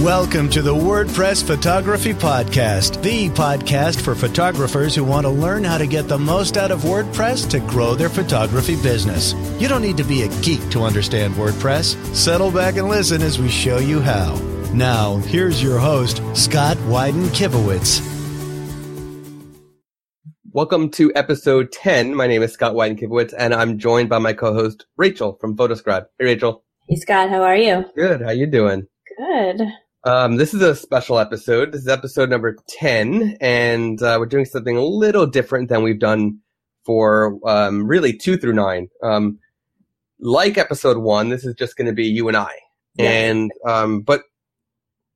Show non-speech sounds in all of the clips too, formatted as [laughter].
Welcome to the WordPress Photography Podcast, the podcast for photographers who want to learn how to get the most out of WordPress to grow their photography business. You don't need to be a geek to understand WordPress. Settle back and listen as we show you how. Now, here's your host, Scott Wyden Kivowitz. Welcome to episode 10. My name is Scott Wyden Kivowitz, and I'm joined by my co-host Rachel from Fotoskribe. Hey, Rachel. Hey, Scott. How are you? Good. How you doing? Good. Um, this is a special episode. This is episode number 10, and uh, we're doing something a little different than we've done for um, really two through nine. Um, like episode one, this is just going to be you and I. Yeah. And um, but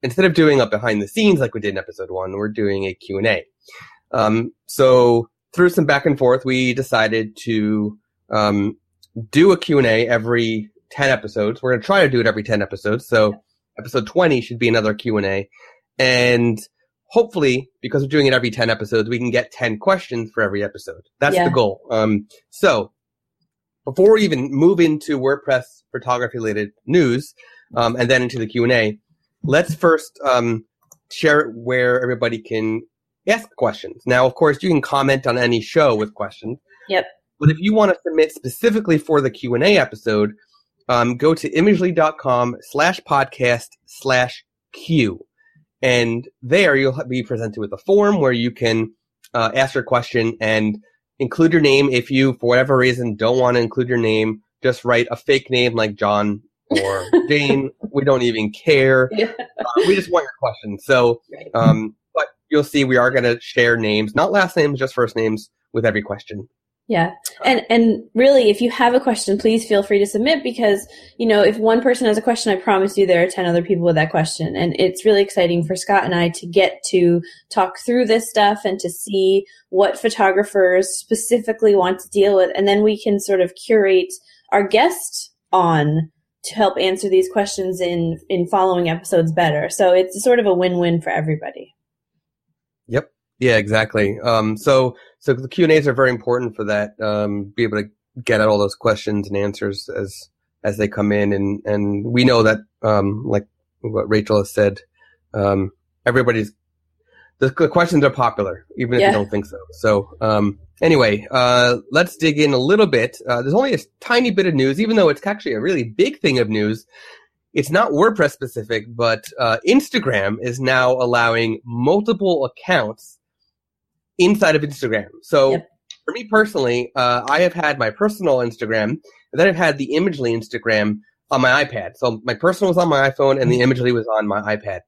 instead of doing a behind the scenes like we did in episode one, we're doing a Q&A. Um, so through some back and forth, we decided to um, do a Q&A every 10 episodes. We're going to try to do it every 10 episodes. So episode 20 should be another Q&A. And hopefully, because we're doing it every 10 episodes, we can get 10 questions for every episode. That's Yeah. the goal. Um, so before we even move into WordPress photography related news, um, and then into the Q&A, let's first, um, share where everybody can ask questions. Now, of course, you can comment on any show with questions. Yep. But if you want to submit specifically for the Q&A episode, um, go to imagely.com slash podcast slash Q. And there you'll be presented with a form where you can uh, ask your question and include your name. If you, for whatever reason, don't want to include your name, just write a fake name like John or [laughs] Jane. we don't even care. [laughs] Yeah. Uh, we just want your question. So, um, but you'll see we are going to share names, not last names, just first names with every question. Yeah. Uh-huh. And and really if you have a question, please feel free to submit because, you know, if one person has a question, I promise you there are 10 other people with that question. And it's really exciting for Scott and I to get to talk through this stuff and to see what photographers specifically want to deal with and then we can sort of curate our guest on to help answer these questions in in following episodes better. So it's sort of a win-win for everybody. Yeah, exactly. Um, so, so the Q and A's are very important for that. Um, be able to get at all those questions and answers as, as they come in. And, and we know that, um, like what Rachel has said, um, everybody's, the, the questions are popular, even if Yeah. you don't think so. So, um, anyway, uh, let's dig in a little bit. Uh, there's only a tiny bit of news, even though it's actually a really big thing of news. It's not WordPress specific, but uh, Instagram is now allowing multiple accounts inside of Instagram. So Yep. for me personally, uh, I have had my personal Instagram, and then I've had the Imagely Instagram on my iPad. So my personal was on my iPhone, and the Imagely was on my iPad.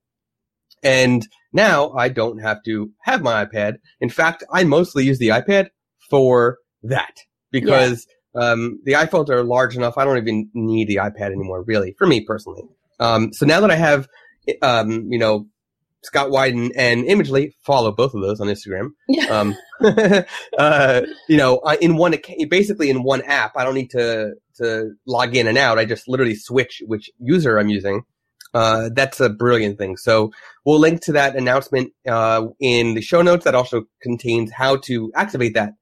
And now I don't have to have my iPad. In fact, I mostly use the iPad for that because um, the iPhones are large enough. I don't even need the iPad anymore, really, for me personally. Um, so now that I have, um, you know, Scott Wyden and Imagely, follow both of those on Instagram. Yeah. [laughs] Um, [laughs] uh, you know, in one, basically in one app, I don't need to, to log in and out. I just literally switch which user I'm using. Uh, that's a brilliant thing. So we'll link to that announcement, uh, in the show notes that also contains how to activate that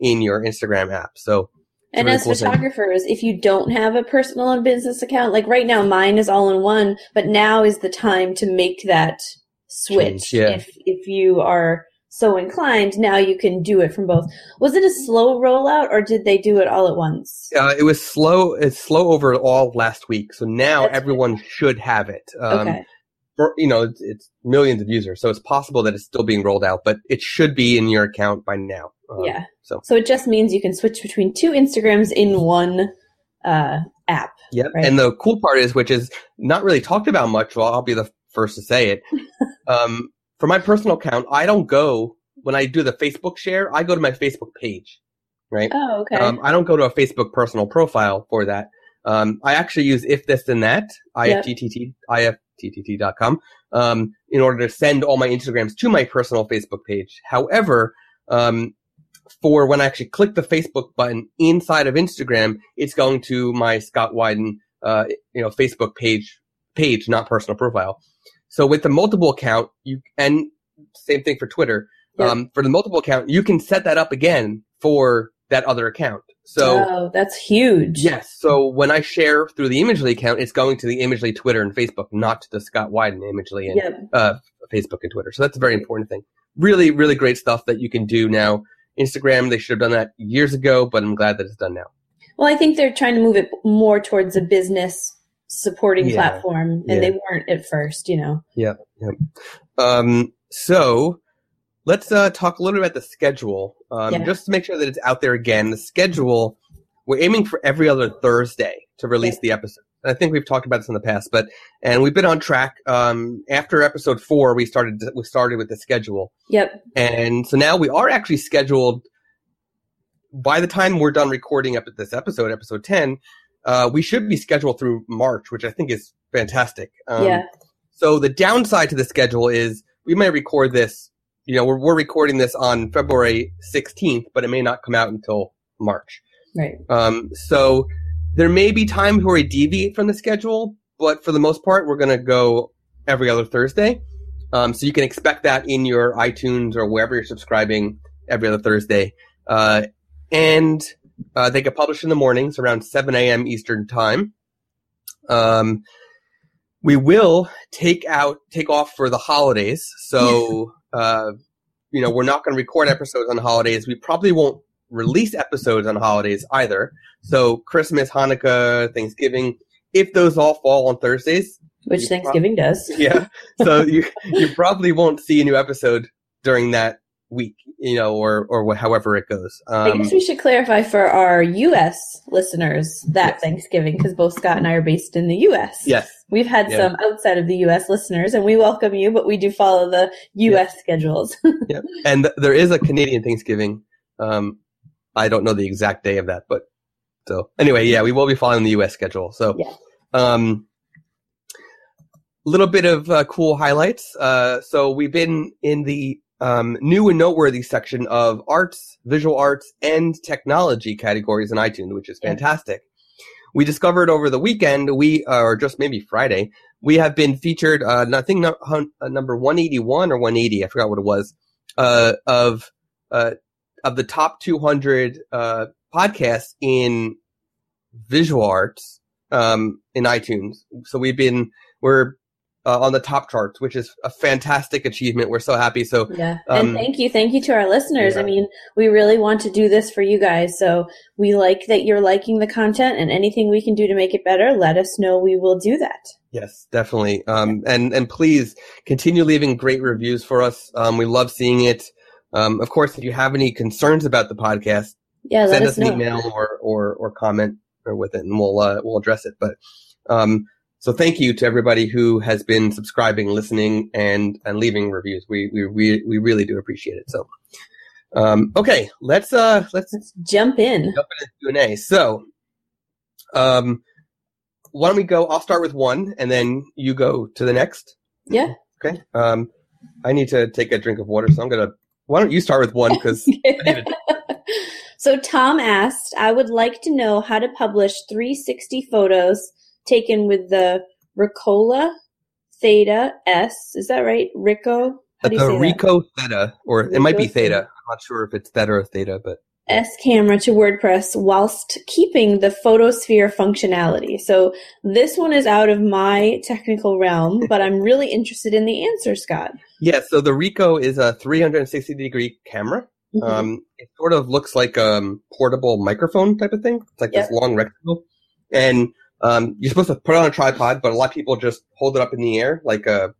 in your Instagram app. So, And really as cool thing. photographers, if you don't have a personal and business account, like right now, mine is all in one, but now is the time to make that switch. Change, yeah. If if you are so inclined, now you can do it from both. Was it a slow rollout, or did they do it all at once? Uh, it was slow. It's slow over all last week. So now That's everyone should have it. Um, okay. for, you know, it's, it's millions of users, so it's possible that it's still being rolled out, but it should be in your account by now. Um, yeah. So So it just means you can switch between two Instagrams in one uh, app. Yep. Right. And the cool part is, which is not really talked about much. Well, I'll be the first to say it. um, for my personal account, I don't go when I do the Facebook share. I go to my Facebook page, right? Oh, okay. Um, I don't go to a Facebook personal profile for that. Um, I actually use if this then that, Yep. IFTTT, IFTTT.com, um, in order to send all my Instagrams to my personal Facebook page. However, um, for when I actually click the Facebook button inside of Instagram, it's going to my Scott Wyden, uh, you know, Facebook page, page, not personal profile. So with the multiple account, you, and same thing for Twitter, Yep. um, for the multiple account, you can set that up again for that other account. So oh, that's huge. yes, so when I share through the Imagely account, it's going to the Imagely Twitter and Facebook, not to the Scott Wyden Imagely and Yep. uh, Facebook and Twitter. So that's a very important thing. Really, really great stuff that you can do now. Instagram, they should have done that years ago, but I'm glad that it's done now. Well, I think they're trying to move it more towards a business supporting Yeah. platform, and Yeah. they weren't at first. You know. Yeah yeah um, so let's uh, talk a little bit about the schedule, um, Yeah. just to make sure that it's out there again. The schedule, we're aiming for every other Thursday to release the episode. And I think we've talked about this in the past, but and we've been on track. Um, after episode four, we started we started with the schedule, Yep. and so now we are actually scheduled. By the time we're done recording up at this episode, episode ten, uh, we should be scheduled through March, which I think is fantastic. Um, yeah. so the downside to the schedule is we may record this, you know, we're, we're recording this on February 16th, but it may not come out until March. Right. Um, so there may be times where we deviate from the schedule, but for the most part, we're going to go every other Thursday. Um, so you can expect that in your iTunes or wherever you're subscribing every other Thursday. Uh, and uh, they get published in the mornings around 7 a.m. Eastern time. Um, we will take out take off for the holidays. So [laughs] uh, you know we're not going to record episodes on holidays. We probably won't release episodes on holidays either. So Christmas, Hanukkah, Thanksgiving, if those all fall on Thursdays, Which Thanksgiving does. yeah. So [laughs] you you probably won't see a new episode during that week, you know, or or however it goes. I Um, guess we should clarify for our U.S. listeners that Yes. Thanksgiving, because both Scott and I are based in the U.S. yes. We've had Yeah. some outside of the U.S. listeners, and we welcome you, but we do follow the U.S. schedules. [laughs] Yeah. And th- there is a Canadian Thanksgiving. Um, I don't know the exact day of that, but so anyway, yeah, we will be following the U.S. schedule. So, Yeah. um, little bit of uh, cool highlights. Uh, so we've been in the um, new and noteworthy section of arts, visual arts, and technology categories in iTunes, which is Yeah. fantastic. We discovered over the weekend, we uh, or just maybe Friday, we have been featured. Uh, I think no, hun- uh, number one eighty one or one eighty, I forgot what it was, uh, of uh, of the top two hundred uh, podcasts in visual arts um, in iTunes. So we've been we're uh, on the top charts, which is a fantastic achievement. We're so happy. So yeah. Um, and thank you. Thank you to our listeners. I mean, we really want to do this for you guys. So we like that you're liking the content, and anything we can do to make it better, let us know. We will do that. Yes, definitely. Um, and and please continue leaving great reviews for us. Um, we love seeing it. Um, of course, if you have any concerns about the podcast, Yeah, send us us an email or, or or comment or with it, and we'll uh, we'll address it. But um, so thank you to everybody who has been subscribing, listening, and and leaving reviews. We we we, we really do appreciate it. So. Um, okay, let's uh let's Let's jump in. jump into Q and A. So, um, why don't we go? I'll start with one, and then you go to the next. Yeah. Okay. Um, I need to take a drink of water, so I'm gonna. Why don't you start with one? Because [laughs] so Tom asked, I would like to know how to publish 360 photos taken with the Ricola Theta S. Is that right? Ricoh? How the say that? Theta, or it might be Theta. Theta. I'm not sure if it's Theta or Theta, but S camera to WordPress whilst keeping the photosphere functionality. So this one is out of my technical realm, [laughs] but I'm really interested in the answer, Scott. yeah. So the Ricoh is a 360 degree camera. Mhm. Um, it sort of looks like a um, portable microphone type of thing. It's like Yep. this long rectangle, and um, you're supposed to put it on a tripod, but a lot of people just hold it up in the air like a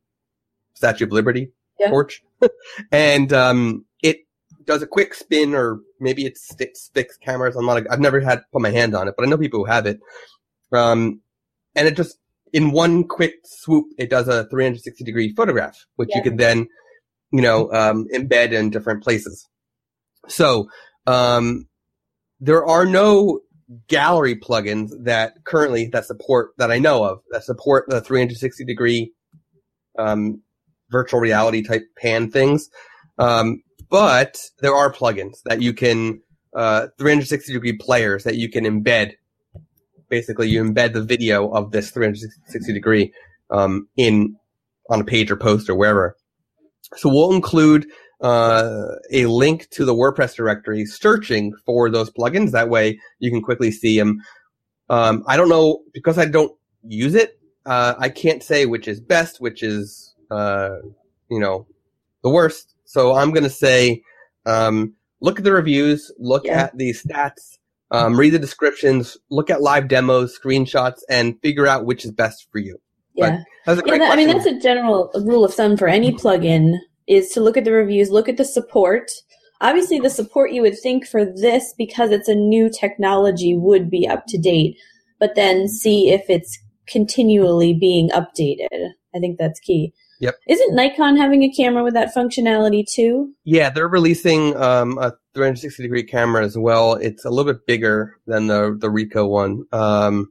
Statue of Liberty Yeah. torch, [laughs] and um, it does a quick spin, or maybe it sticks, sticks cameras. I'm not. A, I've never had put my hand on it, but I know people who have it. Um, and it just in one quick swoop, it does a 360 degree photograph, which Yeah. you can then, you know, um, embed in different places. So, um, there are no gallery plugins that currently that support that I know of that support the 360 degree um, virtual reality type pan things. Um, but there are plugins that you can uh, 360 degree players that you can embed. Basically, you embed the video of this 360 degree um, in on a page or post or wherever. So we'll include uh, a link to the WordPress directory searching for those plugins. That way you can quickly see them. Um, I don't know because I don't use it. Uh, I can't say which is best, which is, uh, you know, the worst. So I'm going to say, um, look at the reviews, look Yeah. at the stats, um, read the descriptions, look at live demos, screenshots, and figure out which is best for you. Yeah. That's a Yeah, that, I mean that's a general rule of thumb for any plugin is to look at the reviews, look at the support. Obviously, the support you would think for this because it's a new technology would be up to date, but then see if it's continually being updated. I think that's key. Yep. Isn't Nikon having a camera with that functionality too? Yeah, they're releasing um, a 360 degree camera as well. It's a little bit bigger than the the Ricoh one, um,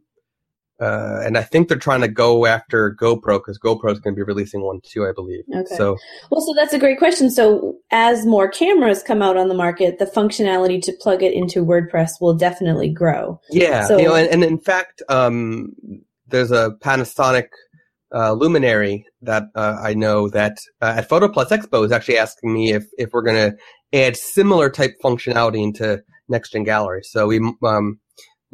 uh, and I think they're trying to go after GoPro because GoPro is going to be releasing one too, I believe. Okay. So Well, so that's a great question. So, as more cameras come out on the market, the functionality to plug it into WordPress will definitely grow. yeah, So- you know, and, and in fact, um, there's a Panasonic uh, luminary that uh, I know that uh, at Photo Plus Expo is actually asking me if if we're going to add similar type functionality into NextGEN Gallery. So we um,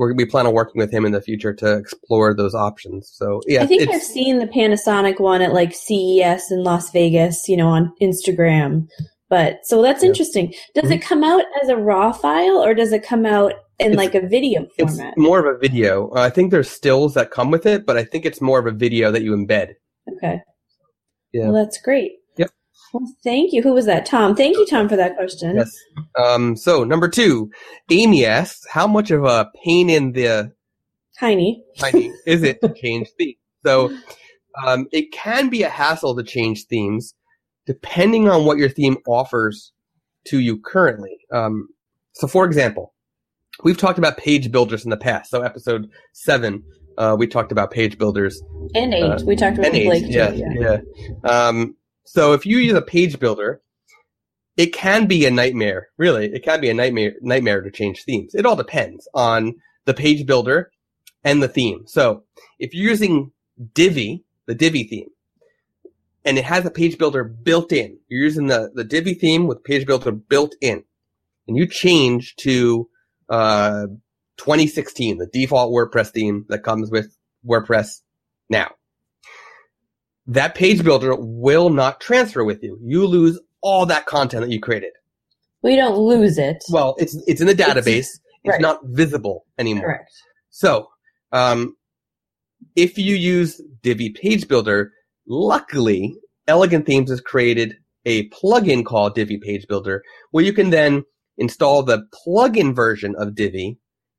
we're, we plan on working with him in the future to explore those options. So yeah, I think it's, I've seen the Panasonic one at like CES in Las Vegas, you know, on Instagram. But so that's Yeah. interesting. Does Mhm. it come out as a raw file or does it come out in It's- like a video it's format? more of a video. Uh, I think there's stills that come with it, but I think it's more of a video that you embed. Okay. Yeah. Well, that's great. Well, thank you. Who was that? Tom. Thank you, Tom, for that question. Yes. Um, so number two, Amy asks, how much of a pain in the Heine. tiny [laughs] is it to change themes? So um, it can be a hassle to change themes depending on what your theme offers to you currently. Um, so for example, we've talked about page builders in the past. So episode seven, uh, we talked about page builders And age. Uh, we talked about and the Blake age, too, yeah, yeah. yeah. Um, so if you use a page builder, it can be a nightmare. Really, it can be a nightmare nightmare to change themes. It all depends on the page builder and the theme. So if you're using Divi, the Divi theme, and it has a page builder built in, you're using the the Divi theme with page builder built in, and you change to uh, 2016, the default WordPress theme that comes with WordPress now that page builder will not transfer with you. You lose all that content that you created. We don't lose it. Well, it's it's in the database. [laughs] It's, right. not visible anymore. Correct. So, um, if you use Divi Page Builder, luckily, Elegant Themes has created a plugin called Divi Page Builder, where you can then install the plugin version of Divi,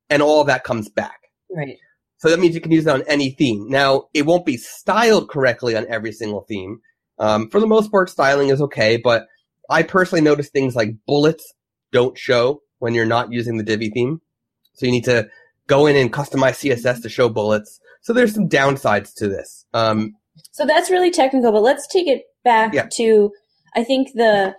and all that comes back. Right. So that means you can use it on any theme. Now, it won't be styled correctly on every single theme. Um, for the most part, styling is okay, but I personally notice things like bullets don't show when you're not using the Divi theme. So you need to go in and customize CSS to show bullets. So there's some downsides to this. Um, So that's really technical, but let's take it back Yeah. to I think the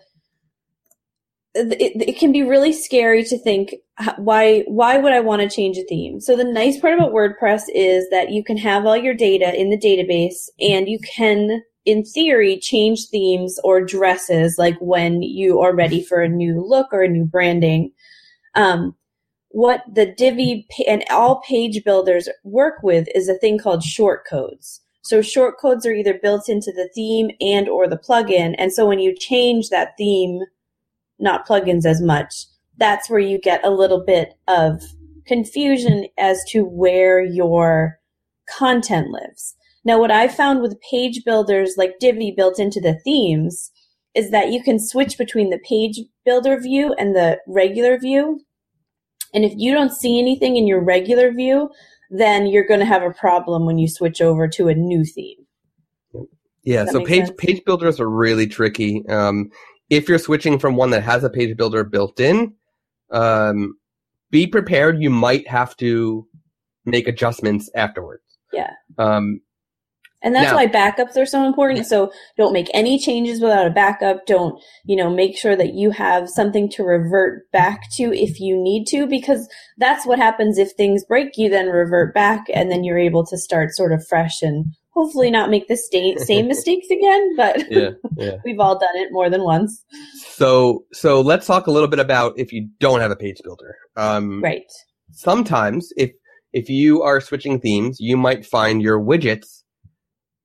it, it can be really scary to think why why would I want to change a theme? So the nice part about WordPress is that you can have all your data in the database and you can in theory change themes or dresses like when you are ready for a new look or a new branding. Um, what the Divi and all page builders work with is a thing called shortcodes. So shortcodes are either built into the theme and or the plugin. And so when you change that theme, not plugins as much, that's where you get a little bit of confusion as to where your content lives. Now, what I found with page builders like Divi built into the themes is that you can switch between the page builder view and the regular view. And if you don't see anything in your regular view, then you're going to have a problem when you switch over to a new theme. yeah, so page sense. page builders are really tricky. Um, if you're switching from one that has a page builder built in, um, be prepared. You might have to make adjustments afterwards. Yeah. Um, And that's Now- why backups are so important. So don't make any changes without a backup. Don't, you know, make sure that you have something to revert back to if you need to, because that's what happens if things break. You then revert back and then you're able to start sort of fresh and hopefully not make the same same [laughs] mistakes again. But Yeah, [laughs] yeah. we've all done it more than once. So, so let's talk a little bit about if you don't have a page builder. Um, Right. sometimes if if you are switching themes, you might find your widgets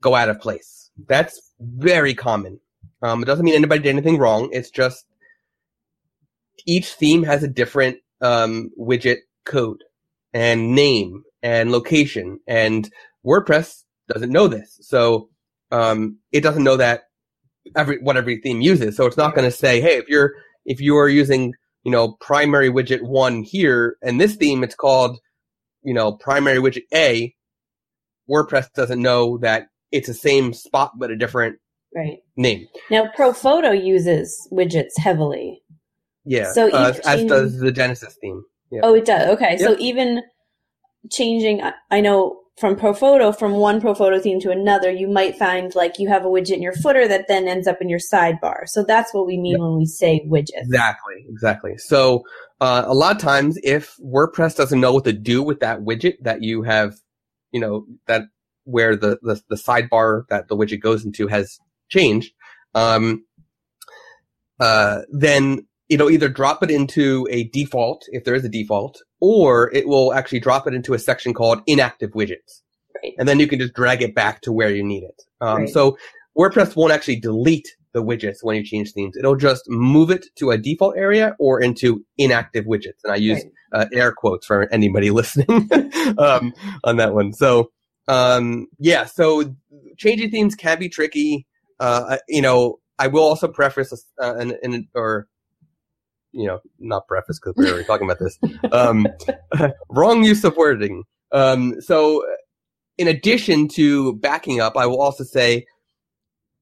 go out of place. That's very common. Um, it doesn't mean anybody did anything wrong. It's just each theme has a different um, widget code and name and location, and WordPress doesn't know this, so um, it doesn't know that every what every theme uses. So it's not going to say, hey, if you're if you are using you know, primary widget one here, and this theme it's called, you know, primary widget A. WordPress doesn't know that it's the same spot but a different Right. name. Now, ProPhoto uses widgets heavily. Yeah. So uh, even as does the Genesis theme. Yeah. Oh, it does. Okay. So even changing, I know from ProPhoto, from one ProPhoto theme to another, you might find like you have a widget in your footer that then ends up in your sidebar. So that's what we mean Yep. when we say widget. Exactly, exactly. So uh, a lot of times, if WordPress doesn't know what to do with that widget that you have, you know, that where the the, the sidebar that the widget goes into has changed, um, uh, then it'll either drop it into a default if there is a default, or it will actually drop it into a section called inactive widgets, Right. and then you can just drag it back to where you need it. Um, Right. So WordPress won't actually delete the widgets when you change themes. It'll just move it to a default area or into inactive widgets. And I use Right. uh, air quotes for anybody [laughs] listening um, on that one. So um, yeah, so changing themes can be tricky. Uh, you know, I will also preface uh, an, an or you know, not preface because we're already talking about this. Um, [laughs] wrong use of wording. Um, so, in addition to backing up, I will also say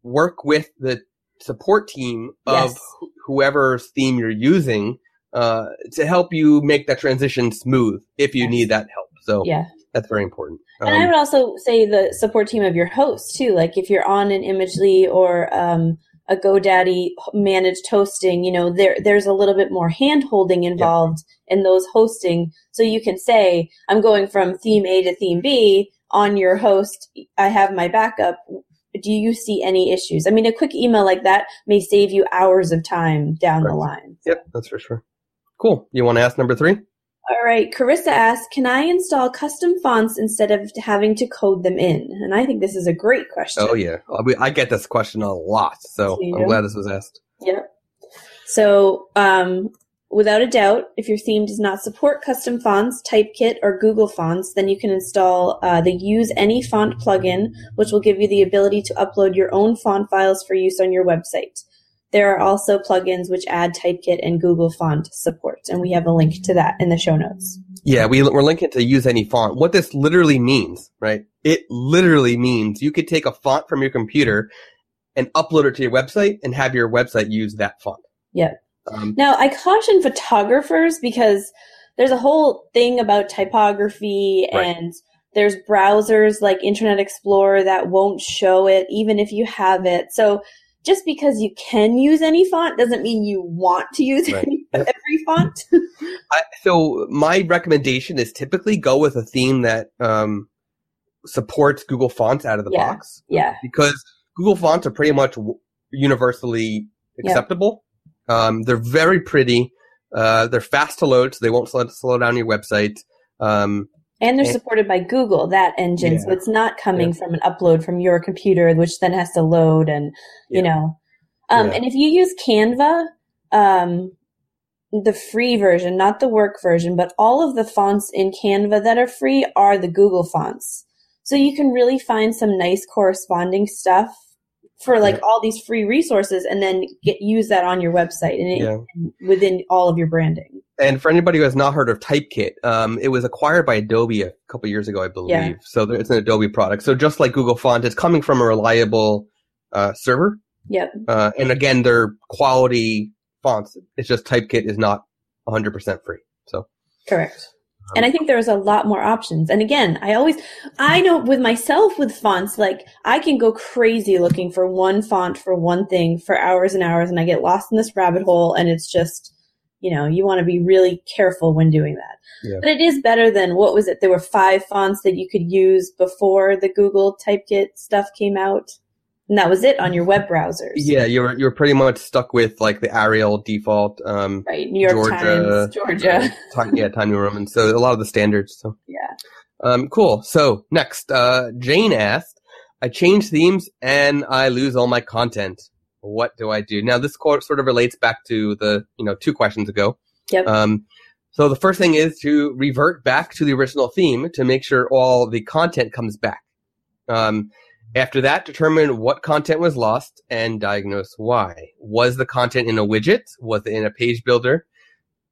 work with the support team of Yes. wh- whoever's theme you're using uh, to help you make that transition smooth if you Yes. need that help. So Yeah. that's very important. And I Um, would also say the support team of your host too. Like if you're on an Imagely or um, a GoDaddy managed hosting, you know, there there's a little bit more hand holding involved in those hosting. So you can say, I'm going from theme A to theme B on your host. I have my backup. Do you see any issues? I mean, a quick email like that may save you hours of time down the Right. line. yep, that's for sure. Cool. You want to ask number three? All right, Carissa asks, can I install custom fonts instead of having to code them in? And I think this is a great question. Oh yeah, I get this question a lot, so I'm glad this was asked. Yep. So, um, without a doubt, if your theme does not support custom fonts, Typekit, or Google Fonts, then you can install uh, the Use Any Font plugin, which will give you the ability to upload your own font files for use on your website. There are also plugins which add Typekit and Google Font support, and we have a link to that in the show notes. Yeah, we, we're linking to use any font. What this literally means, right? It literally means you could take a font from your computer and upload it to your website and have your website use that font. Yeah. Um, Now, I caution photographers because there's a whole thing about typography Right. and there's browsers like Internet Explorer that won't show it even if you have it. So just because you can use any font doesn't mean you want to use Right. any, every font. [laughs] I, so my recommendation is typically go with a theme that um, supports Google Fonts out of the Yeah. box yeah. because Google Fonts are pretty much universally Yeah. acceptable. Um, they're very pretty. Uh, they're fast to load, so they won't slow, slow down your website. Um, And they're And- supported by Google, that engine. So it's not coming Yeah. from an upload from your computer, which then has to load and, you Yeah. know. Um, Yeah. And if you use Canva, um, the free version, not the work version, but all of the fonts in Canva that are free are the Google fonts. So you can really find some nice corresponding stuff for like Yeah. all these free resources and then get use that on your website and, it, and within all of your branding. And for anybody who has not heard of Typekit, um, it was acquired by Adobe a couple years ago, I believe. Yeah. So there- it's an Adobe product. So just like Google Font, it's coming from a reliable uh, server. Yep. Uh, and again, they're quality fonts. It's just Typekit is not 100% free. So Correct. And I think there's a lot more options. And again, I always, I know with myself with fonts, like I can go crazy looking for one font for one thing for hours and hours and I get lost in this rabbit hole and it's just you know, you want to be really careful when doing that. Yeah. But it is better than what was it? There were five fonts that you could use before the Google Typekit stuff came out. And that was it on your web browsers. Yeah, you're you're pretty much stuck with like the Arial default. Um, Right. New York Georgia, Times, Georgia. time, yeah, Time New Roman. So a lot of the standards. So yeah. um, cool. So next, uh, Jane asked, "I change themes and I lose all my content. What do I do?" Now this sort of relates back to the you know two questions ago. Yep. Um, so the first thing is to revert back to the original theme to make sure all the content comes back. Um, after that, determine what content was lost and diagnose why. Was the content in a widget? Was it in a page builder?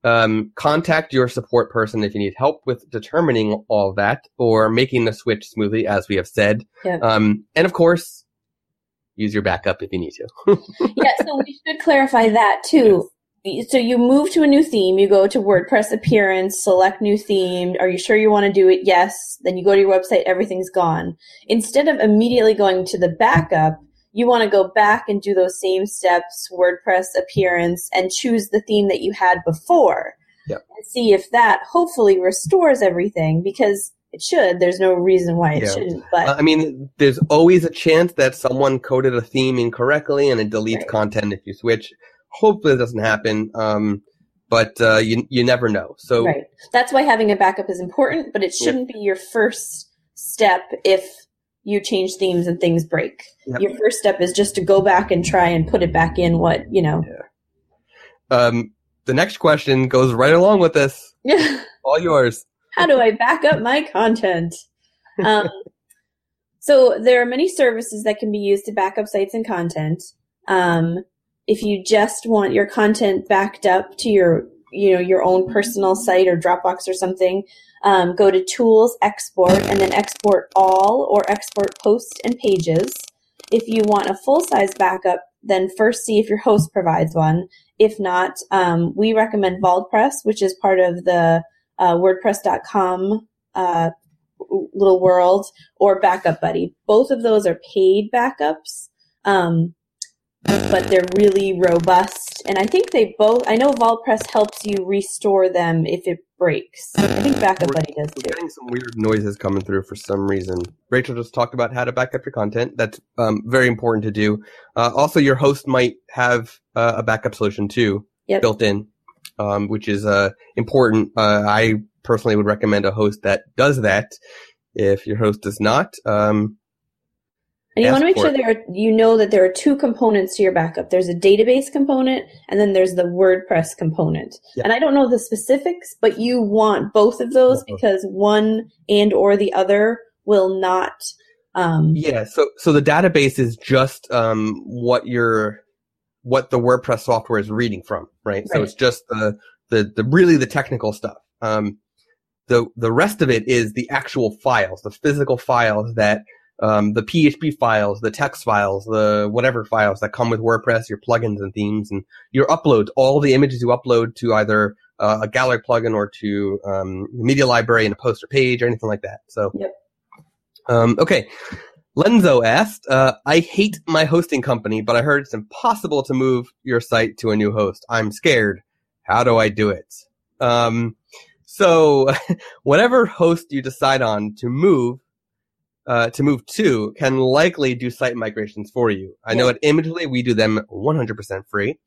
Um, contact your support person if you need help with determining all that or making the switch smoothly, as we have said. Yep. Um, and of course, use your backup if you need to. [laughs] yeah, so we should clarify that too. So you move to a new theme, you go to WordPress appearance, select new theme. Are you sure you want to do it? Yes. Then you go to your website, everything's gone. Instead of immediately going to the backup, you want to go back and do those same steps, WordPress appearance, and choose the theme that you had before. Yep. And see if that hopefully restores everything because it should. There's no reason why it Yeah. shouldn't. But I mean, there's always a chance that someone coded a theme incorrectly and it deletes Right. content if you switch. Hopefully, it doesn't happen. Um, but uh, you you never know. So Right. That's why having a backup is important, but it shouldn't be your first step if you change themes and things break. Yep. Your first step is just to go back and try and put it back in what, you know. um, the next question goes right along with this. Yeah. [laughs] All yours. How do I back up my content? Um, so there are many services that can be used to back up sites and content. Um, if you just want your content backed up to your, you know, your own personal site or Dropbox or something, um, go to Tools, Export, and then export all or export Posts and pages. If you want a full size backup, then first see if your host provides one. If not, um, we recommend VaultPress, which is part of the uh, WordPress.com uh, little world, or Backup Buddy. Both of those are paid backups, um, but they're really robust. And I think they both. I know VaultPress helps you restore them if it breaks. I think Backup Buddy does too. getting some weird noises coming through for some reason. Rachel just talked about how to back up your content. That's um, very important to do. Uh, also, your host might have uh, a backup solution too Yep. built in, um, which is uh, important. Uh, I personally would recommend a host that does that. If your host does not, um, And you want to make sure there are, you know that there are two components to your backup. There's a database component and then there's the WordPress component. Yeah. And I don't know the specifics, but you want both of those Mhm. because one and or the other will not um Yeah, so so the database is just um, what your what the WordPress software is reading from, right? So it's just the the the really the technical stuff. Um, the the rest of it is the actual files, the physical files that um, the PHP files, the text files, the whatever files that come with WordPress, your plugins and themes, and your uploads, all the images you upload to either uh, a gallery plugin or to um, media library in a poster page or anything like that. So, Yep. um, okay. Lenzo asked, uh, I hate my hosting company, but I heard it's impossible to move your site to a new host. I'm scared. How do I do it? Um, so [laughs] whatever host you decide on to move, uh, to move to can likely do site migrations for you. I know at Imagely we do them 100% free.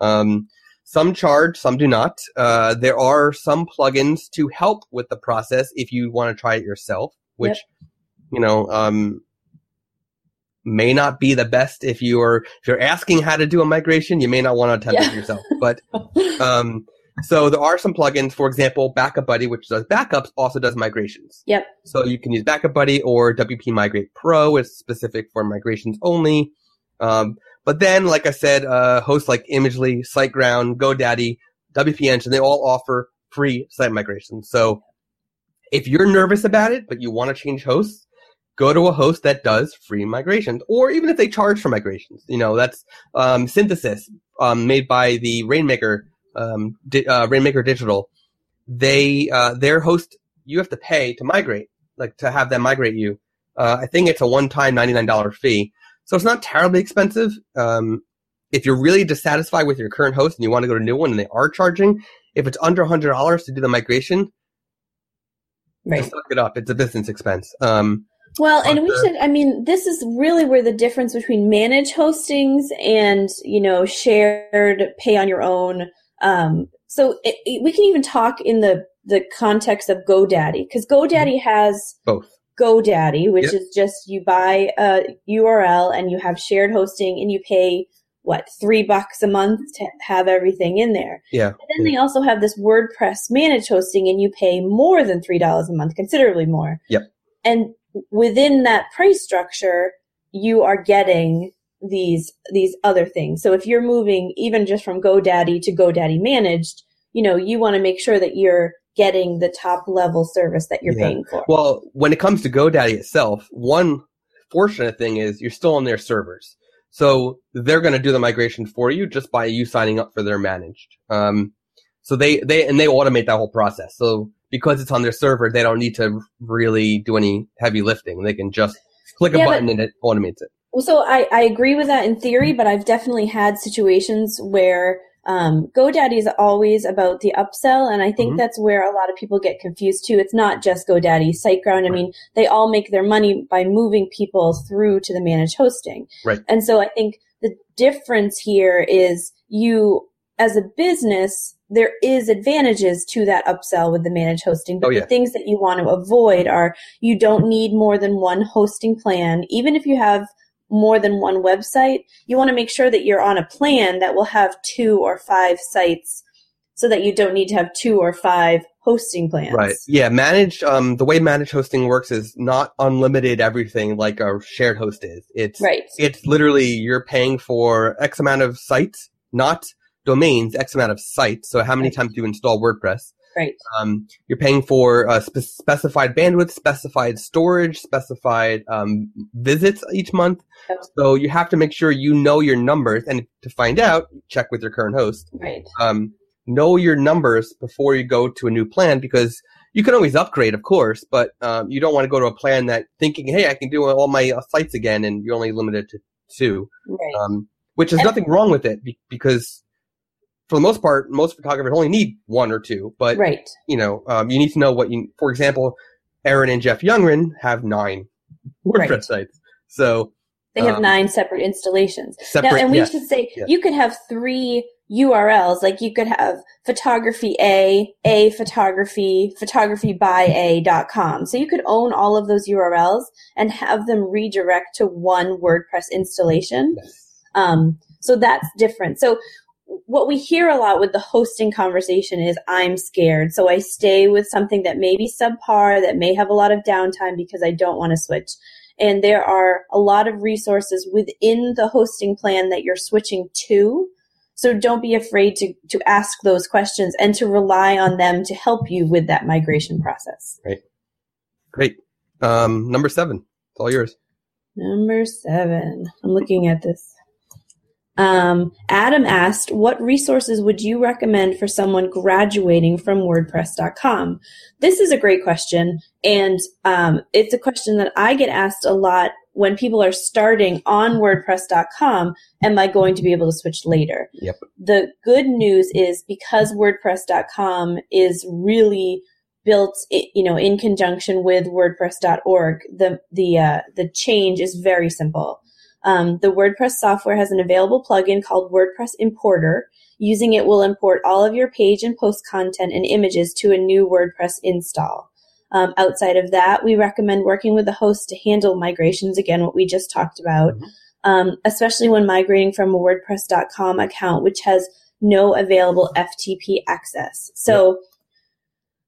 Um, some charge, some do not. Uh, there are some plugins to help with the process if you want to try it yourself, which, you know, um, may not be the best if you're if you're asking how to do a migration. You may not want to attempt Yeah. it yourself, but um, so there are some plugins. For example, Backup Buddy, which does backups, also does migrations. Yep. So you can use Backup Buddy or WP Migrate Pro is specific for migrations only. Um, but then, like I said, uh, hosts like Imagely, SiteGround, GoDaddy, WP Engine, they all offer free site migrations. So if you're nervous about it, but you want to change hosts, go to a host that does free migrations, or even if they charge for migrations. You know, that's um, Synthesis, um, made by the Rainmaker, um, di- uh, Rainmaker Digital. They uh, their host you have to pay to migrate, like to have them migrate you. Uh, I think it's a one-time ninety-nine dollar fee, so it's not terribly expensive. Um, if you're really dissatisfied with your current host and you want to go to a new one and they are charging, if it's under hundred dollars to do the migration, Right. look it up. It's a business expense. Um, Well, and we should, I mean, this is really where the difference between managed hostings and, you know, shared pay on your own. Um, so it, it- we can even talk in the, the context of GoDaddy, because GoDaddy has both. GoDaddy, which Yep. is just you buy a URL and you have shared hosting and you pay what three bucks a month to have everything in there. Yeah. And then they also have this WordPress managed hosting and you pay more than three dollars a month, considerably more. Yep. And within that price structure, you are getting these these other things. So if you're moving even just from GoDaddy to GoDaddy managed, you know, you want to make sure that you're getting the top level service that you're Yeah. paying for. Well, when it comes to GoDaddy itself, one fortunate thing is you're still on their servers. So they're going to do the migration for you just by you signing up for their managed. Um, so they, they, and they automate that whole process. So because it's on their server, they don't need to really do any heavy lifting. They can just click a Yeah, but- button and it automates it. Well, so I, I agree with that in theory, but I've definitely had situations where um, GoDaddy is always about the upsell, and I think Mhm. that's where a lot of people get confused too. It's not just GoDaddy, SiteGround. I mean, they all make their money by moving people through to the managed hosting. Right. And so I think the difference here is you, as a business, there is advantages to that upsell with the managed hosting, but Oh, yeah. the things that you want to avoid are you don't need more than one hosting plan, even if you have more than one website, you want to make sure that you're on a plan that will have two or five sites so that you don't need to have two or five hosting plans. Right. Yeah. Managed, um, the way managed hosting works is not unlimited everything like a shared host is. It's, Right. it's literally you're paying for X amount of sites, not domains, X amount of sites. So how many times do you install WordPress? Right. Um, you're paying for uh, spe- specified bandwidth, specified storage, specified um, visits each month. So you have to make sure you know your numbers, and to find out, check with your current host. Right. Um, know your numbers before you go to a new plan because you can always upgrade, of course, but um, you don't want to go to a plan that thinking, "Hey, I can do all my uh, sites again," and you're only limited to two Right. um, which is And- nothing wrong with it be- because for the most part, most photographers only need one or two. But right. you know, um, you need to know what you. For example, Aaron and Jeff Youngren have nine WordPress Right. sites, so They have um, nine separate installations. separate. now, and we yes. should say yes. you could have three URLs. Like you could have photography A, A photography, photography by A dot com. So you could own all of those URLs and have them redirect to one WordPress installation. Yes. Um, so that's different. So what we hear a lot with the hosting conversation is I'm scared. So I stay with something that may be subpar, that may have a lot of downtime because I don't want to switch. And there are a lot of resources within the hosting plan that you're switching to. So don't be afraid to, to ask those questions and to rely on them to help you with that migration process. Great. Great. Um, number seven. It's all yours. Number seven. I'm looking at this. Um, Adam asked, what resources would you recommend for someone graduating from WordPress.com? This is a great question. And um, it's a question that I get asked a lot when people are starting on WordPress.com. Am I going to be able to switch later? Yep. The good news is because WordPress.com is really built, you know, in conjunction with WordPress.org, the the uh, the change is very simple. Um, the WordPress software has an available plugin called WordPress Importer. Using it will import all of your page and post content and images to a new WordPress install. Um, outside of that, we recommend working with the host to handle migrations. Again, what we just talked about, Mhm. um, especially when migrating from a WordPress.com account, which has no available FTP access. So,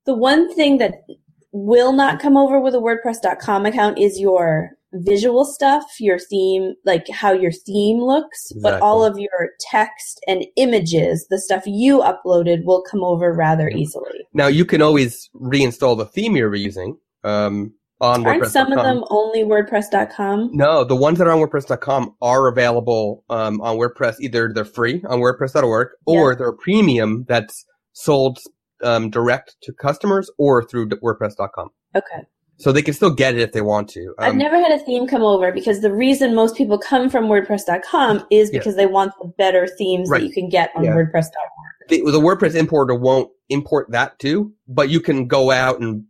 the one thing that will not come over with a WordPress.com account is your visual stuff, your theme, like how your theme looks, but all of your text and images, the stuff you uploaded, will come over rather easily. Now you can always reinstall the theme you're using um, on Aren't WordPress. some of them only WordPress.com? No, the ones that are on WordPress.com are available um, on WordPress. Either they're free on WordPress.org or they're premium that's sold um, direct to customers or through WordPress.com. Okay. So they can still get it if they want to. I've Um, never had a theme come over because the reason most people come from WordPress.com is Yeah. because they want the better themes Right. that you can get on Yeah. WordPress.org. the, the WordPress importer won't import that too, but you can go out and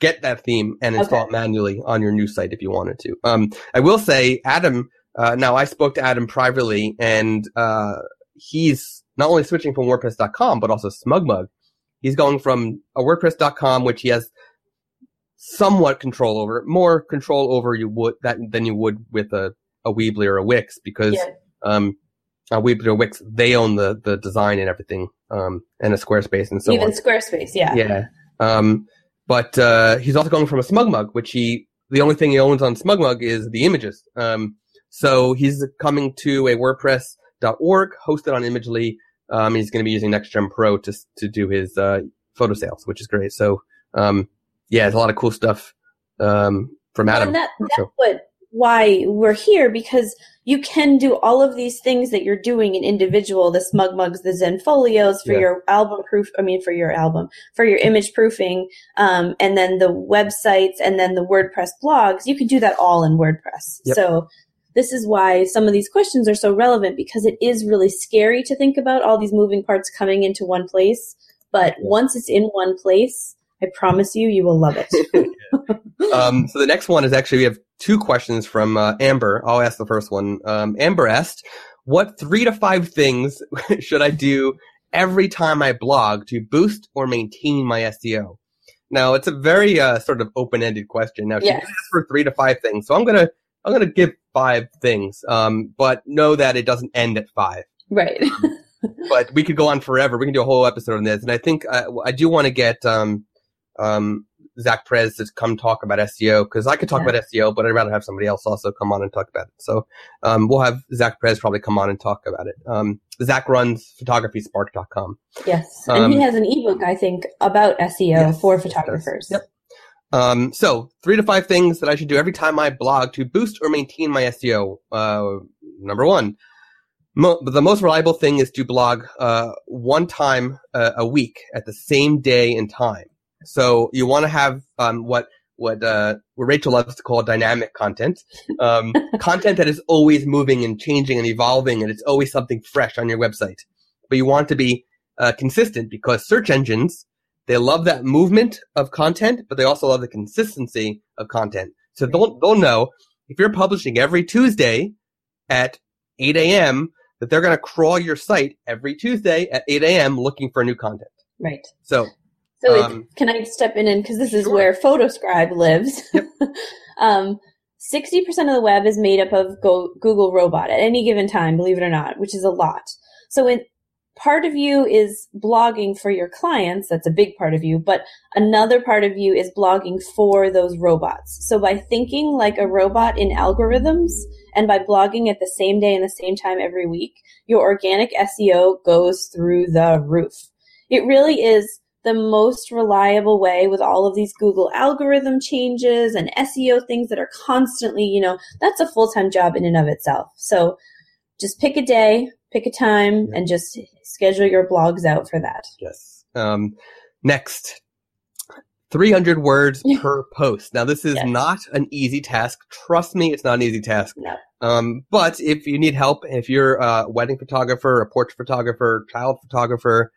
get that theme and install Okay. it manually on your new site if you wanted to. Um, I will say, Adam. Uh, now I spoke to Adam privately, and uh, he's not only switching from WordPress.com but also SmugMug. He's going from a WordPress.com, which he has somewhat control over, more control over you would that than you would with a a Weebly or a Wix because Yeah. um, uh, Weebly or Wix they own the the design and everything, um, and a Squarespace and so Even on. Squarespace, yeah. Yeah. Um, but uh, he's also going from a SmugMug, which he the only thing he owns on SmugMug is the images. Um, so he's coming to a WordPress.org hosted on Imagely. Um, he's going to be using NextGen Pro to to do his uh, photo sales, which is great. So um, yeah, it's a lot of cool stuff um, from Adam. And that, that's So- what why we're here because you can do all of these things that you're doing in individual, the SmugMugs, the Zenfolios for Yeah. your album proof. I mean, for your album, for your image proofing, um, and then the websites and then the WordPress blogs. You can do that all in WordPress. Yep. So this is why some of these questions are so relevant because it is really scary to think about all these moving parts coming into one place. But Yeah. once it's in one place, I promise you, you will love it. [laughs] um, so the next one is actually we have two questions from uh, Amber. I'll ask the first one. Um, Amber asked, "What three to five things [laughs] should I do every time I blog to boost or maintain my SEO?" Now it's a very uh, sort of open-ended question. Now she Yes. did ask for three to five things, so I'm gonna I'm gonna give five things, um, but know that it doesn't end at five. right. [laughs] But we could go on forever. We can do a whole episode on this, and I think uh, I do want to get um, um, Zach Prez to come talk about SEO because I could talk Yeah. about SEO, but I'd rather have somebody else also come on and talk about it. So um, we'll have Zach Prez probably come on and talk about it. Um, Zach runs photographyspark.com. Yes, Um, and he has an ebook, I think, about SEO Yes, for yes, photographers. Yep. Um, so three to five things that I should do every time I blog to boost or maintain my SEO. Uh, number one, mo- the most reliable thing is to blog uh, one time uh, a week at the same day and time. So you want to have um, what what uh, what Rachel loves to call dynamic content, um, [laughs] content that is always moving and changing and evolving, and it's always something fresh on your website. But you want to be uh, consistent because search engines they love that movement of content, but they also love the consistency of content. So they'll they'll know if you're publishing every Tuesday at 8 a.m. that they're going to crawl your site every Tuesday at 8 a.m. looking for new content. Right. So So Um, can I step in and because this is sure. where Fotoskribe lives. Yep. [laughs] um, 60% of the web is made up of Go- Google Robot at any given time, believe it or not, which is a lot. So in, part of you is blogging for your clients. That's a big part of you, but another part of you is blogging for those robots. So by thinking like a robot in algorithms and by blogging at the same day and the same time every week, your organic SEO goes through the roof. It really is the most reliable way with all of these Google algorithm changes and SEO things that are constantly, you know, that's a full-time job in and of itself. So just pick a day, pick a time, and just schedule your blogs out for that. yes. Um, next, 300 words [laughs] per post. Now this is Yes. not an easy task. Trust me, it's not an easy task. No. Um, but if you need help, if you're a wedding photographer, a portrait photographer, child photographer,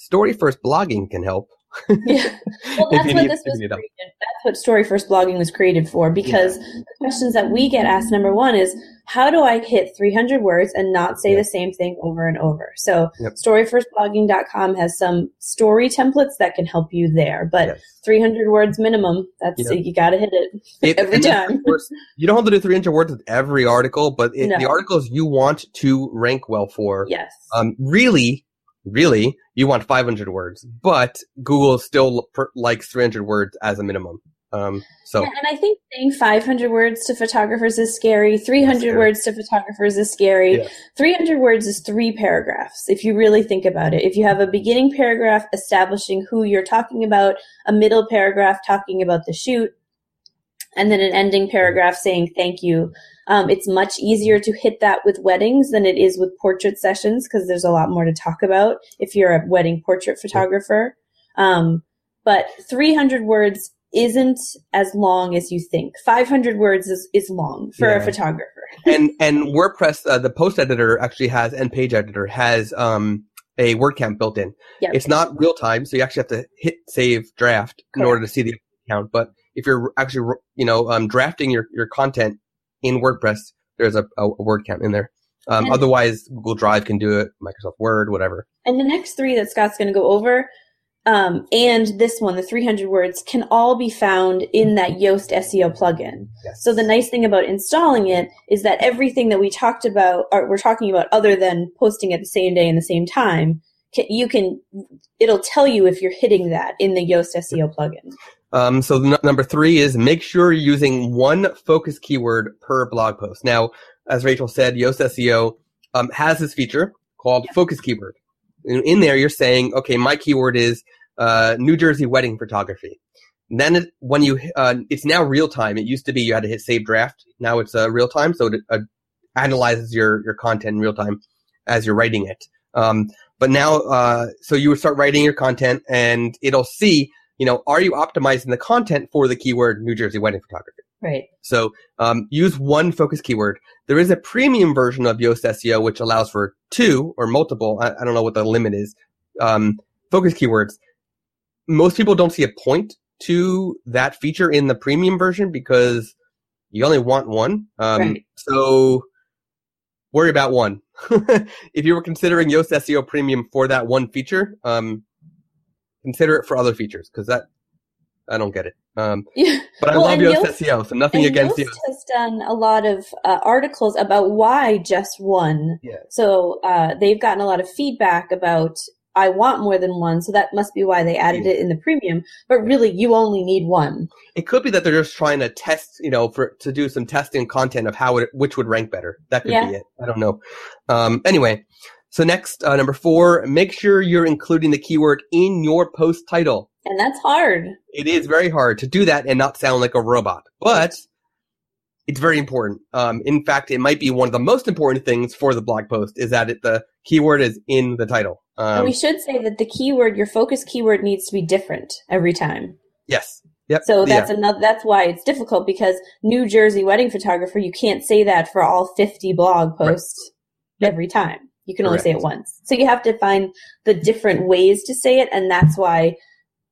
story first blogging can help. [laughs] Yeah. Well, that's what need- this was created. That's what Story First Blogging was created for because the questions that we get asked number one is how do I hit 300 words and not say Yeah. the same thing over and over? So Yep. storyfirstblogging.com has some story templates that can help you there, but Yes. 300 words minimum, that's Yep. you got to hit it. It- [laughs] Every time. course, you don't have to do 300 words with every article, but it, No. the articles you want to rank well for, Yes. um, really, really, you want 500 words, but Google still per- likes 300 words as a minimum. Um, so Yeah, and I think saying 500 words to photographers is scary. 300 scary. words to photographers is scary. Yes. 300 words is three paragraphs if you really think about it. If you have a beginning paragraph establishing who you're talking about, a middle paragraph talking about the shoot, and then an ending paragraph saying thank you. Um, it's much easier to hit that with weddings than it is with portrait sessions because there's a lot more to talk about if you're a wedding portrait photographer. Um, but 300 words isn't as long as you think. 500 words is, is long for Yeah. a photographer. [laughs] and and WordPress, uh, the post editor actually has, and page editor has um, a word count built in. Yep. It's not real time, so you actually have to hit save draft in order to see the count. But if you're actually, you know, um, drafting your, your content in WordPress, there's a, a word count in there. Um, otherwise, Google Drive can do it, Microsoft Word, whatever. And the next three that Scott's going to go over, um, and this one, the 300 words, can all be found in that Yoast SEO plugin. Yes. So the nice thing about installing it is that everything that we talked about, or we're talking about, other than posting at the same day and the same time, you can, it'll tell you if you're hitting that in the Yoast SEO plugin. Um, so n- number three is make sure you're using one focus keyword per blog post. Now, as Rachel said, Yoast SEO um, has this feature called focus keyword. In, in there, you're saying, okay, my keyword is uh, New Jersey wedding photography. And then it, when you, uh, it's now real time. It used to be you had to hit save draft. Now it's uh, real time, so it uh, analyzes your your content in real time as you're writing it. Um, but now, uh, so you would start writing your content, and it'll see you know, are you optimizing the content for the keyword New Jersey wedding photography? Right. So um, use one focus keyword. There is a premium version of Yoast SEO which allows for two or multiple. I, I don't know what the limit is. Um, focus keywords. Most people don't see a point to that feature in the premium version because you only want one. Um, Right. So worry about one. [laughs] if you were considering Yoast SEO Premium for that one feature, um, consider it for other features because that I don't get it. Um, [laughs] Yeah. but I Well, love Yoast Yoast- SEO, so nothing against Yoast Yoast. has done a lot of uh, articles about why just one. Yeah. So uh, they've gotten a lot of feedback about I want more than one, so that must be why they added it in the premium. But really, you only need one. It could be that they're just trying to test, you know, for to do some testing content of how it, which would rank better. That could Yeah. be it. I don't know. Um, anyway, so next, uh, number four, make sure you're including the keyword in your post title. And that's hard. It is very hard to do that and not sound like a robot, but it's very important. Um, in fact, it might be one of the most important things for the blog post is that it, the keyword is in the title. Um, we should say that the keyword, your focus keyword, needs to be different every time. yes. Yep. So Yeah. that's another. That's why it's difficult because New Jersey wedding photographer, you can't say that for all fifty blog Right. posts every time. You can only say it once. So you have to find the different ways to say it, and that's why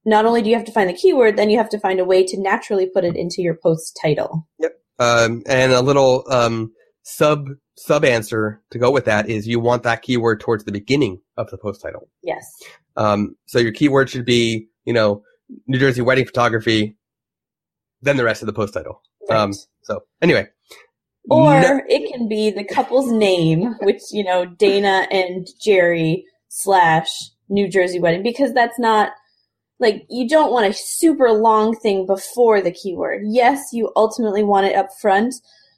not only do you have to find the keyword, then you have to find a way to naturally put it into your post title. Um, and a little um, sub sub answer to go with that is you want that keyword towards the beginning of the post title. Yes. Um, so your keyword should be, you know, New Jersey wedding photography, then the rest of the post title. Right. Um, so anyway, or No- it can be the couple's name, which you know Dana and Jerry slash New Jersey wedding, because that's not like you don't want a super long thing before the keyword. Yes, you ultimately want it up front,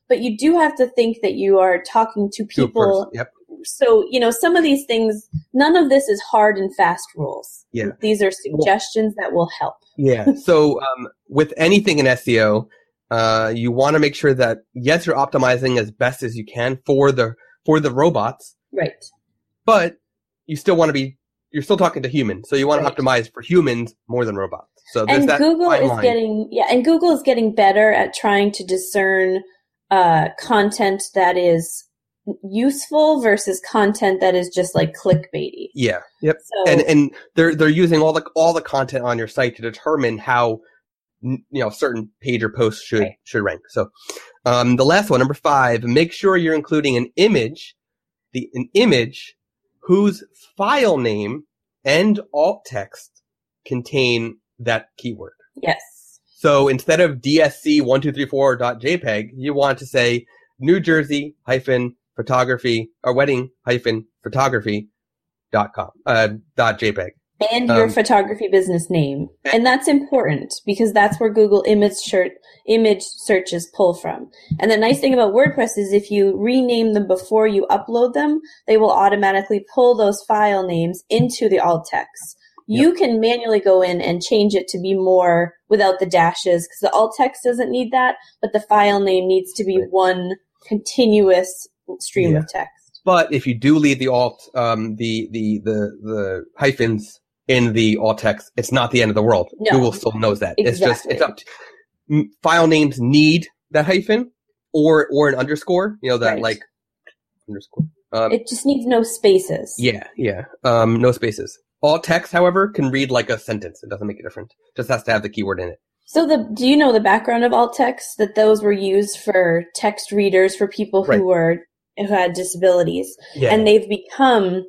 but you do have to think that you are talking to to people. person. Yep. So you know some of these things. None of this is hard and fast rules. Yeah. these are suggestions that will help. Yeah. [laughs] So um, with anything in SEO, uh, you want to make sure that yes, you're optimizing as best as you can for the for the robots, Right. but you still want to be you're still talking to humans, so you want Right. to optimize for humans more than robots. So there's and that Google is line. getting yeah, and Google is getting better at trying to discern uh, content that is useful versus content that is just like clickbaity. yeah. Yep. So and and they're they're using all the all the content on your site to determine how you know certain page or posts should Right. should rank. So um, the last one, number five, make sure you're including an image, the an image whose file name and alt text contain that keyword. yes, So instead of dsc1234.jpg, you want to say New Jersey hyphen photography or wedding hyphen photography dot com uh, dot jpeg. and your Um, photography business name, and that's important because that's where Google image search image searches pull from. And the nice thing about WordPress is if you rename them before you upload them, they will automatically pull those file names into the alt text. You can manually go in and change it to be more without the dashes because the alt text doesn't need that, but the file name needs to be Right. one continuous stream Yeah. of text. But if you do leave the alt, um, the, the, the, the hyphens in the alt text, it's not the end of the world. No. Google still knows that. It's just it's up. To, file names need that hyphen or or an underscore. You know that Right. like underscore. Um, It just needs no spaces. yeah, yeah. Um, no spaces. All text, however, can read like a sentence. It doesn't make a difference. Just has to have the keyword in it. So the do you know the background of alt text that those were used for text readers for people who Right. were who had disabilities Yeah. and they've become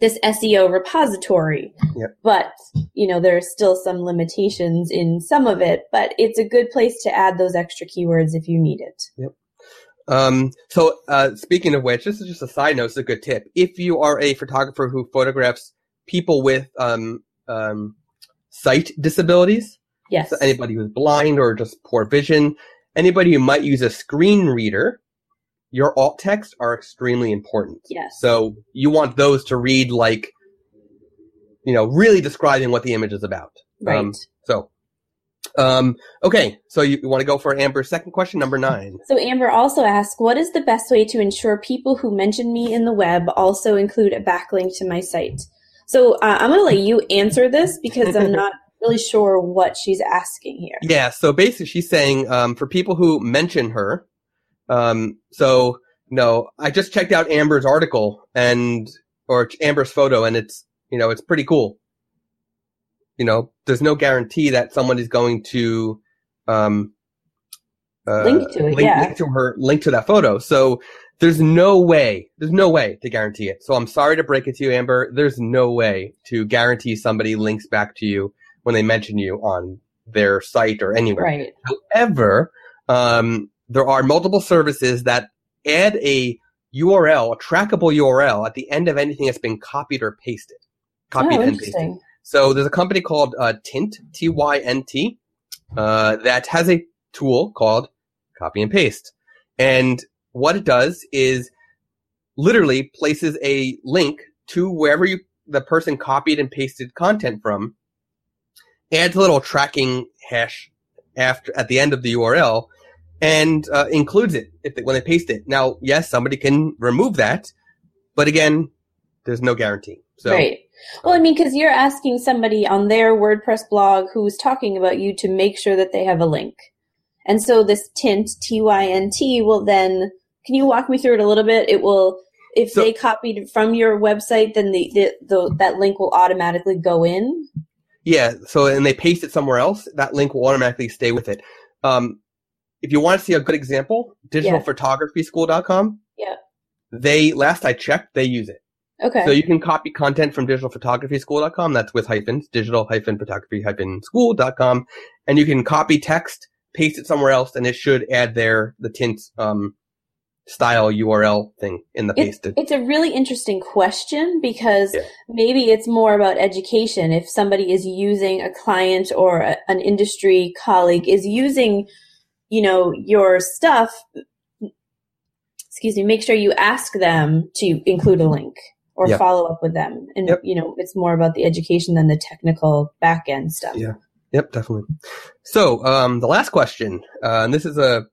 this SEO repository. Yep. But, you know, there are still some limitations in some of it, but it's a good place to add those extra keywords if you need it. Um, so, uh, speaking of which, this is just a side note. It's a good tip. If you are a photographer who photographs people with um, um, sight disabilities, Yes. so anybody who's blind or just poor vision, anybody who might use a screen reader, your alt text are extremely important. Yes. So you want those to read like, you know, really describing what the image is about. right. Um, so, um, okay. So you, you want to go for Amber's second question, number nine? So Amber also asks, what is the best way to ensure people who mention me in the web also include a backlink to my site? So uh, I'm going to let you answer this because I'm not [laughs] really sure what she's asking here. Yeah. So basically, she's saying um, for people who mention her. Um, so no, I just checked out Amber's article and or Amber's photo, and it's you know it's pretty cool. You know, there's no guarantee that someone is going to um, uh, Link to it, link, yeah. link to her, link to that photo. So there's no way, there's no way to guarantee it. So I'm sorry to break it to you, Amber. There's no way to guarantee somebody links back to you when they mention you on their site or anywhere. Right. However, um, there are multiple services that add a URL, a trackable URL at the end of anything that's been copied or pasted. Copied oh, and pasted. So there's a company called uh, Tynt, T-Y-N-T, uh, that has a tool called copy and paste. And what it does is literally places a link to wherever you, the person copied and pasted content from, adds a little tracking hash after, at the end of the URL, and uh, includes it if they, when they paste it. Now, yes, somebody can remove that, but again, there's no guarantee. So, right. Well, I mean, because you're asking somebody on their WordPress blog who's talking about you to make sure that they have a link. And so this Tynt, T Y N T, will then, can you walk me through it a little bit? It will, if So- they copied it from your website, then the, the, the that link will automatically go in. Yeah, so and they paste it somewhere else, that link will automatically stay with it. Um, if you want to see a good example, digitalphotographyschool.com. Yeah. They last I checked, they use it. Okay. So you can copy content from digitalphotographyschool.com. That's with hyphens, digital hyphen photography hyphen school.com. And you can copy text, paste it somewhere else, and it should add there the Tynt um, style URL thing in the It- pasted. It's a really interesting question because Yeah. maybe it's more about education. If somebody is using a client or a, an industry colleague is using, you know, your stuff, excuse me, make sure you ask them to include a link or Yeah. follow up with them. And, Yep. you know, it's more about the education than the technical back end stuff. Yeah. Yep, definitely. So, um, the last question, uh, and this is a,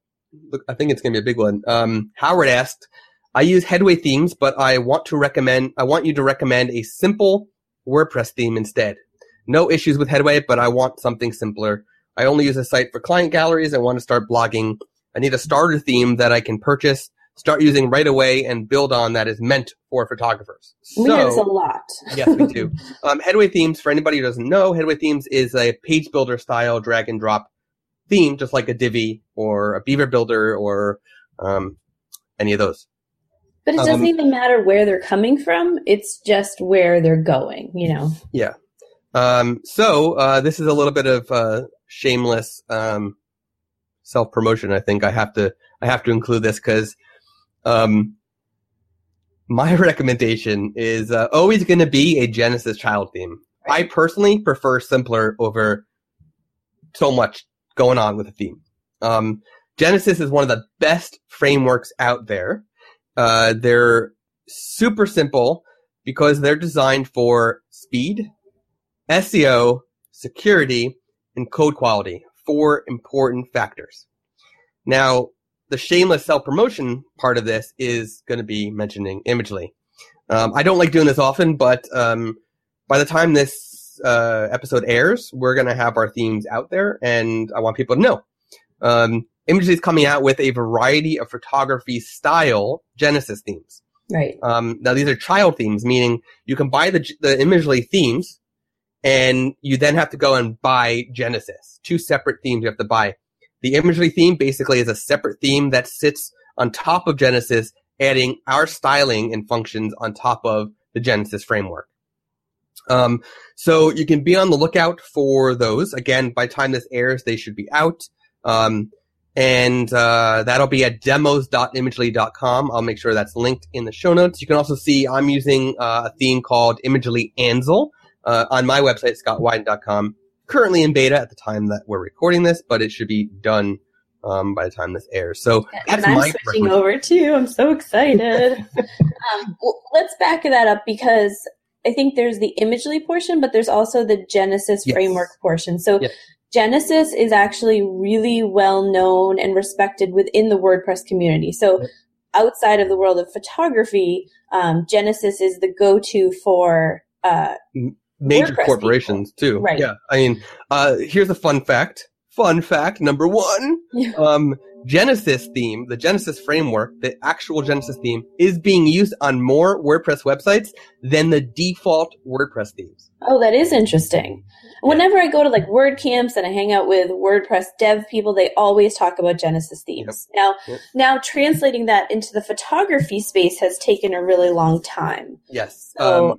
look, I think it's going to be a big one. Um, Howard asked, I use Headway themes, but I want to recommend, I want you to recommend a simple WordPress theme instead. No issues with Headway, but I want something simpler. I only use a site for client galleries. I want to start blogging. I need a starter theme that I can purchase, start using right away, and build on that is meant for photographers. We this a lot. yes, we do. [laughs] Um, Headway Themes, for anybody who doesn't know, Headway Themes is a page builder style drag and drop theme, just like a Divi or a Beaver Builder or um, any of those. But it doesn't Um, even matter where they're coming from. It's just where they're going, you know. Yeah. Um, so uh, this is a little bit of uh, shameless um, self promotion. I think I have to I have to include this because um, my [laughs] recommendation is uh, always going to be a Genesis child theme. I personally prefer simpler over so much going on with a theme. Um, Genesis is one of the best frameworks out there. Uh, they're super simple because they're designed for speed, SEO, security, and code quality. Four important factors. Now, the shameless self promotion part of this is going to be mentioning Imagely. Um, I don't like doing this often, but um, by the time this uh, episode airs, we're going to have our themes out there, and I want people to know. Um, Imagely is coming out with a variety of photography style Genesis themes. Right. Um, now these are child themes, meaning you can buy the the Imagely themes, and you then have to go and buy Genesis. Two separate themes you have to buy. The Imagely theme basically is a separate theme that sits on top of Genesis, adding our styling and functions on top of the Genesis framework. Um, so you can be on the lookout for those. Again, by time this airs, they should be out. Um, and uh, that'll be at demos.imagely.com. I'll make sure that's linked in the show notes. You can also see I'm using uh, a theme called Imagely Ansel uh, on my website, scottwyden.com. Currently in beta at the time that we're recording this, but it should be done um, by the time this airs. So and I'm switching over too. I'm so excited. [laughs] um, well, let's back that up because I think there's the Imagely portion, but there's also the Genesis yes. framework portion. So yes. Genesis is actually really well known and respected within the WordPress community. So yep. outside of the world of photography, um, Genesis is the go-to for uh, major corporations people. too. Right. Yeah. I mean, uh, here's a fun fact. Fun fact number one. um, Genesis theme, the Genesis framework, the actual Genesis theme is being used on more WordPress websites than the default WordPress themes. Oh, that is interesting. Whenever I go to like WordCamps and I hang out with WordPress dev people, they always talk about Genesis themes. Yep. Now, yep. now translating that into the photography space has taken a really long time. Yes. So, um,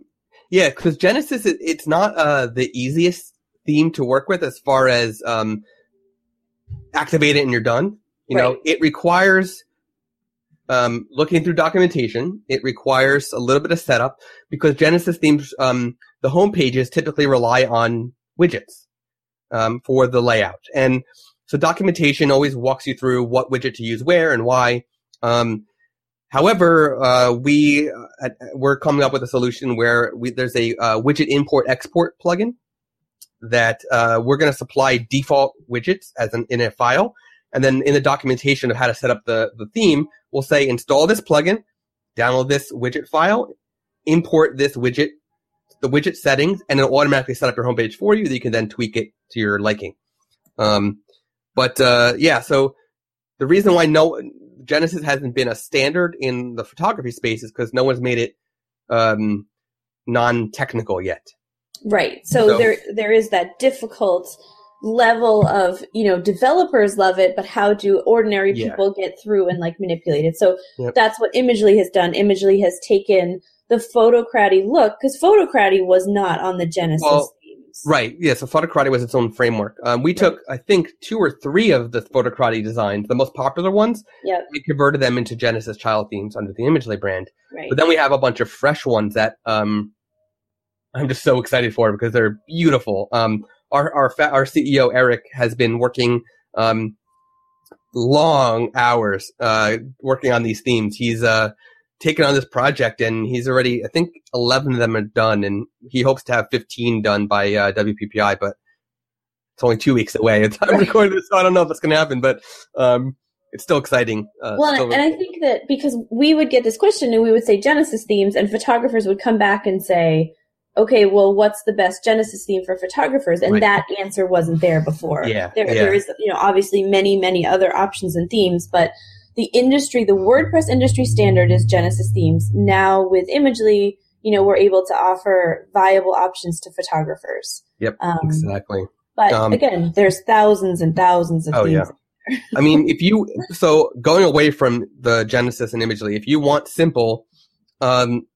yeah, because Genesis, it's not uh, the easiest theme to work with as far as um, activate it and you're done. You right. know, it requires um, looking through documentation. It requires a little bit of setup because Genesis themes, um, the home pages typically rely on widgets um, for the layout, and so documentation always walks you through what widget to use where and why. Um, however, uh, we uh, we're coming up with a solution where we, there's a uh, widget import export plugin that uh, we're going to supply default widgets as an in a file and then in the documentation of how to set up the, the theme, we'll say install this plugin, download this widget file, import this widget, the widget settings, and it'll automatically set up your homepage for you that you can then tweak it to your liking. Um, but uh, yeah, so the reason why no Genesis hasn't been a standard in the photography spaces because no one's made it um, non-technical yet. Right. So, so there there is that difficult level of you know developers love it but how do ordinary people yeah. get through and like manipulate it so yep. that's what imagely has done imagely has taken the Photocrati look because Photocrati was not on the genesis well, right yeah so Photocrati was its own framework um, we right. took i think two or three of the Photocrati designs the most popular ones Yeah. we converted them into genesis child themes under the imagely brand right. but then we have a bunch of fresh ones that um, i'm just so excited for because they're beautiful um, our our our CEO Eric has been working um, long hours uh, working on these themes. He's uh, taken on this project and he's already I think eleven of them are done, and he hopes to have fifteen done by uh, WPPI, but it's only two weeks away. [laughs] It's I'm [laughs] recording this, so I don't know if it's going to happen, but. Um, it's still exciting. Uh, well, still and I think that because we would get this question and we would say Genesis themes, and photographers would come back and say, okay, well, what's the best Genesis theme for photographers? And right. that answer wasn't there before. Yeah, there, yeah. there is, you know, obviously many, many other options and themes, but the industry, the WordPress industry standard is Genesis themes. Now with Imagely, you know, we're able to offer viable options to photographers. Yep, um, exactly. But um, again, there's thousands and thousands of oh, themes. Yeah. I mean, [laughs] if you so going away from the Genesis and Imagely, if you want simple, um,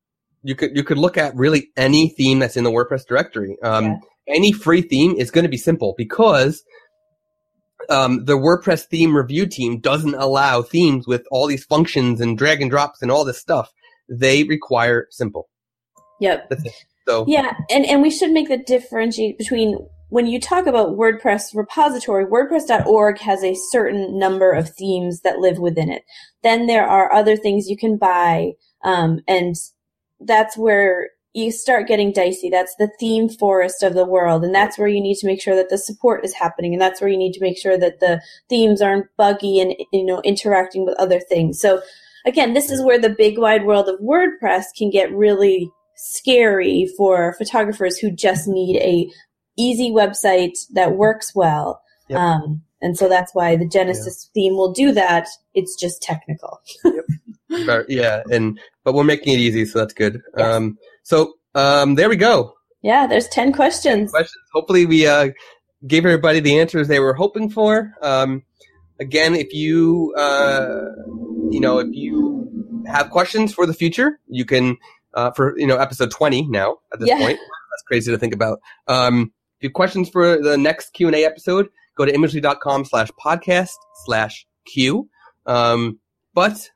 you could you could look at really any theme that's in the WordPress directory. Um, yeah. Any free theme is going to be simple because um, the WordPress theme review team doesn't allow themes with all these functions and drag and drops and all this stuff. They require simple. Yep. So yeah, and and we should make the differentiate between when you talk about WordPress repository, WordPress.org has a certain number of themes that live within it. Then there are other things you can buy, um, and that's where you start getting dicey. That's the ThemeForest of the world. And that's where you need to make sure that the support is happening. And that's where you need to make sure that the themes aren't buggy and, you know, interacting with other things. So again, this is where the big wide world of WordPress can get really scary for photographers who just need a easy website that works well. Yep. Um, and so that's why the Genesis theme will do that. It's just technical. [laughs] But, yeah, and but we're making it easy, so that's good. Yes. Um, so um, there we go. Yeah, there's 10 questions. questions. Hopefully, we uh, gave everybody the answers they were hoping for. Um, again, if you uh, you know if you have questions for the future, you can uh, for you know episode twenty now at this Yeah. point. That's crazy to think about. Um, if you have questions for the next Q and A episode, go to imagely.com slash podcast slash Q. Um, but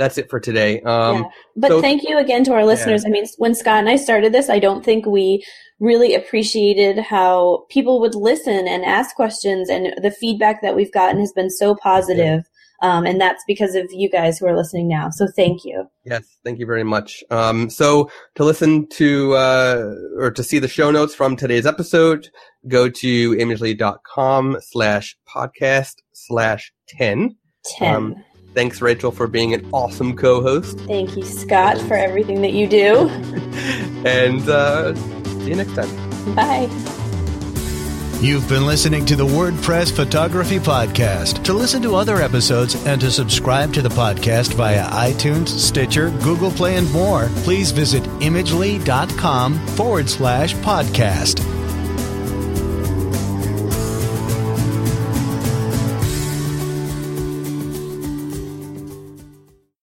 that's it for today. Um, Yeah. But so- thank you again to our listeners. I mean, when Scott and I started this, I don't think we really appreciated how people would listen and ask questions, and the feedback that we've gotten has been so positive. Um, and that's because of you guys who are listening now. So thank you. Yes, thank you very much. Um, so to listen to uh, or to see the show notes from today's episode, go to imagely.com slash podcast slash 10. 10. Thanks, Rachel, for being an awesome co-host. thank you, Scott, for everything that you do. [laughs] and uh, see you next time. Bye. You've been listening to the WordPress Photography Podcast. To listen to other episodes and to subscribe to the podcast via iTunes, Stitcher, Google Play, and more, please visit imagely.com forward slash podcast.